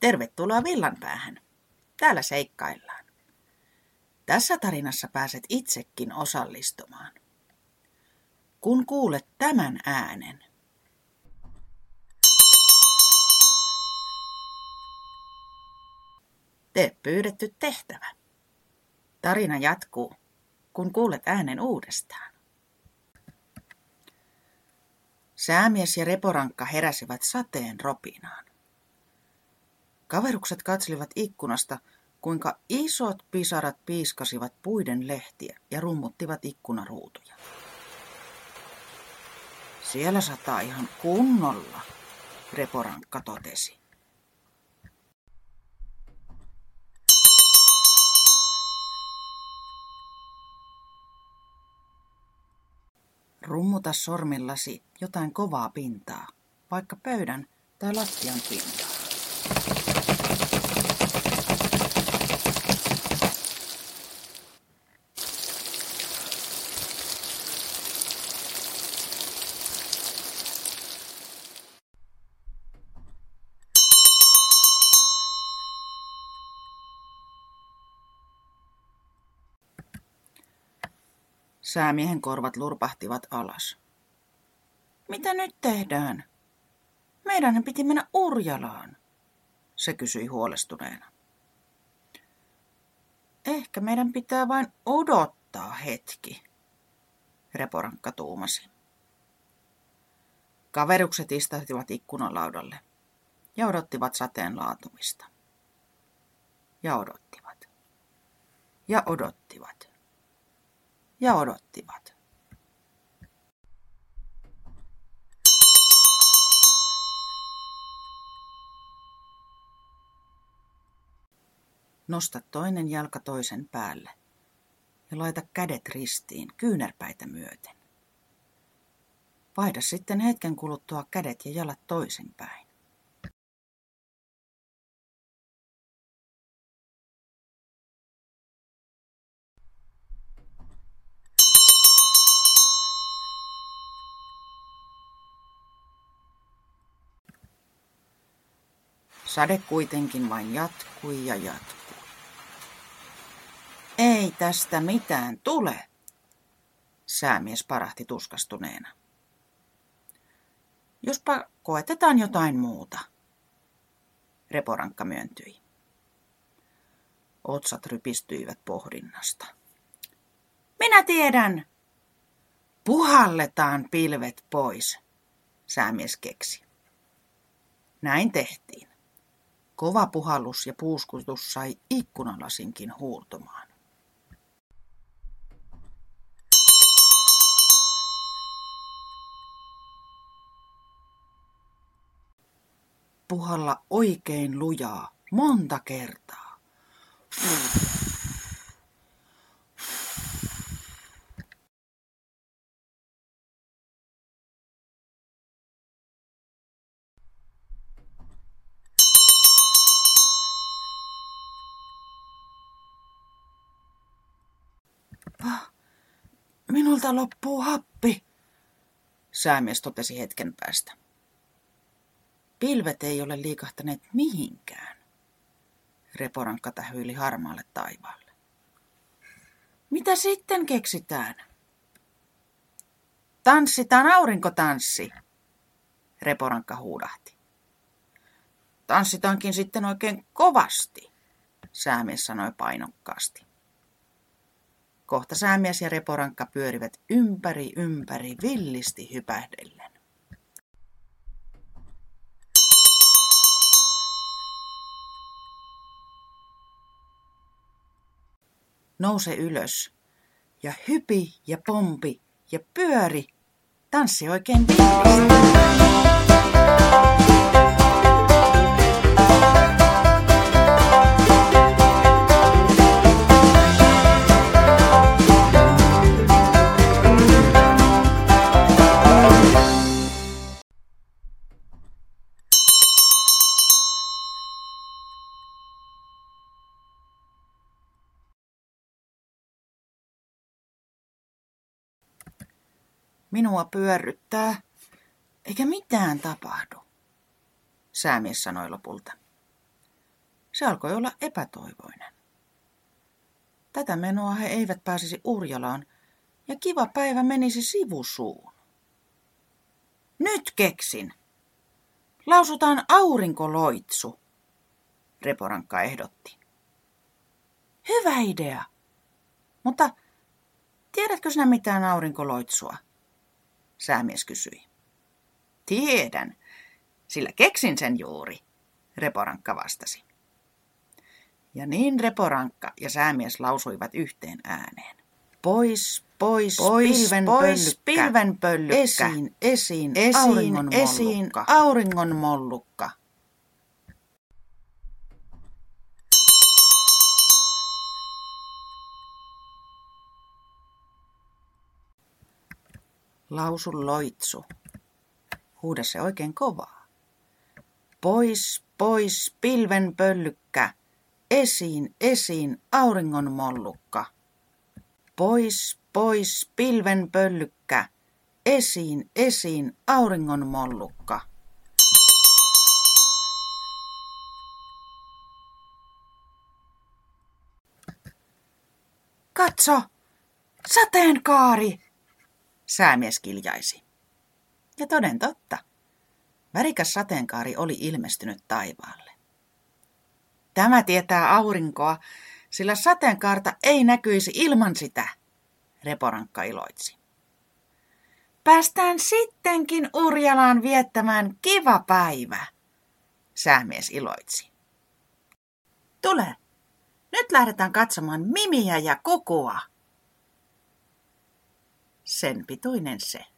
Tervetuloa Villanpäähän. Täällä seikkaillaan. Tässä tarinassa pääset itsekin osallistumaan. Kun kuulet tämän äänen, tee pyydetty tehtävä. Tarina jatkuu, kun kuulet äänen uudestaan. Säämies ja reporankka heräsivät sateen ropinaan. Kaverukset katselivat ikkunasta, kuinka isot pisarat piiskasivat puiden lehtiä ja rummuttivat ikkunaruutuja. Siellä sataa ihan kunnolla, reporankka totesi. Rummuta sormillasi jotain kovaa pintaa, vaikka pöydän tai lattian pintaa. Säämiehen korvat lurpahtivat alas. Mitä nyt tehdään? Meidän piti mennä Urjalaan, se kysyi huolestuneena. Ehkä meidän pitää vain odottaa hetki, Reporankka tuumasi. Kaverukset istahtivat ikkunalaudalle ja odottivat sateen laatumista. Ja odottivat. Ja odottivat ja odottivat. Nosta toinen jalka toisen päälle ja laita kädet ristiin kyynärpäitä myöten. Vaihda sitten hetken kuluttua kädet ja jalat toisinpäin. Sade kuitenkin vain jatkui ja jatkui. Ei tästä mitään tule, säämies parahti tuskastuneena. Jospa koetetaan jotain muuta, reporankka myöntyi. Otsat rypistyivät pohdinnasta. Minä tiedän! Puhalletaan pilvet pois, säämies keksi. Näin tehtiin. Kova puhallus ja puuskutus sai ikkunalasinkin huurtumaan. Puhalla oikein lujaa monta kertaa. Ah, minulta loppuu happi, säämies totesi hetken päästä. Pilvet ei ole liikahtaneet mihinkään. Reporankka tähyyli harmaalle taivaalle. Mitä sitten keksitään? Tanssitaan aurinkotanssi, Reporankka huudahti. Tanssitaankin sitten oikein kovasti, säämies sanoi painokkaasti. Kohta säämies ja reporankka pyörivät ympäri ympäri villisti hypähdellen. Nouse ylös ja hypi ja pompi ja pyöri. Tanssi oikein villisti. Minua pyörryttää, eikä mitään tapahdu, säämies sanoi lopulta. Se alkoi olla epätoivoinen. Tätä menoa he eivät pääsisi Urjalaan, ja kiva päivä menisi sivusuun. Nyt keksin. Lausutaan aurinkoloitsu, Reporankka ehdotti. Hyvä idea. Mutta tiedätkö sinä mitään aurinkoloitsua? Säämies kysyi. Tiedän, sillä keksin sen juuri, Reporankka vastasi. Ja niin Reporankka ja säämies lausuivat yhteen ääneen. Pois, pois, pois pilvenpöllykkä, pilvenpöllykkä. Esiin, esiin, esiin, auringon esiin, auringon mollukka. Lausu loitsu. Huuda se oikein kovaa. Pois, pois, pilvenpöllykkä. Esiin, esiin, auringon mollukka. Pois, pois, pilven pöllykkä. Esiin, esiin, auringon mollukka. Katso! Sateenkaari! Säämies kiljaisi. Ja toden totta. Värikäs sateenkaari oli ilmestynyt taivaalle. Tämä tietää aurinkoa, sillä sateenkaarta ei näkyisi ilman sitä, Reporankka iloitsi. Päästään sittenkin Urjalaan viettämään kiva päivä, säämies iloitsi. Tule, nyt lähdetään katsomaan Mimiä ja Kukua. Sen pituinen se.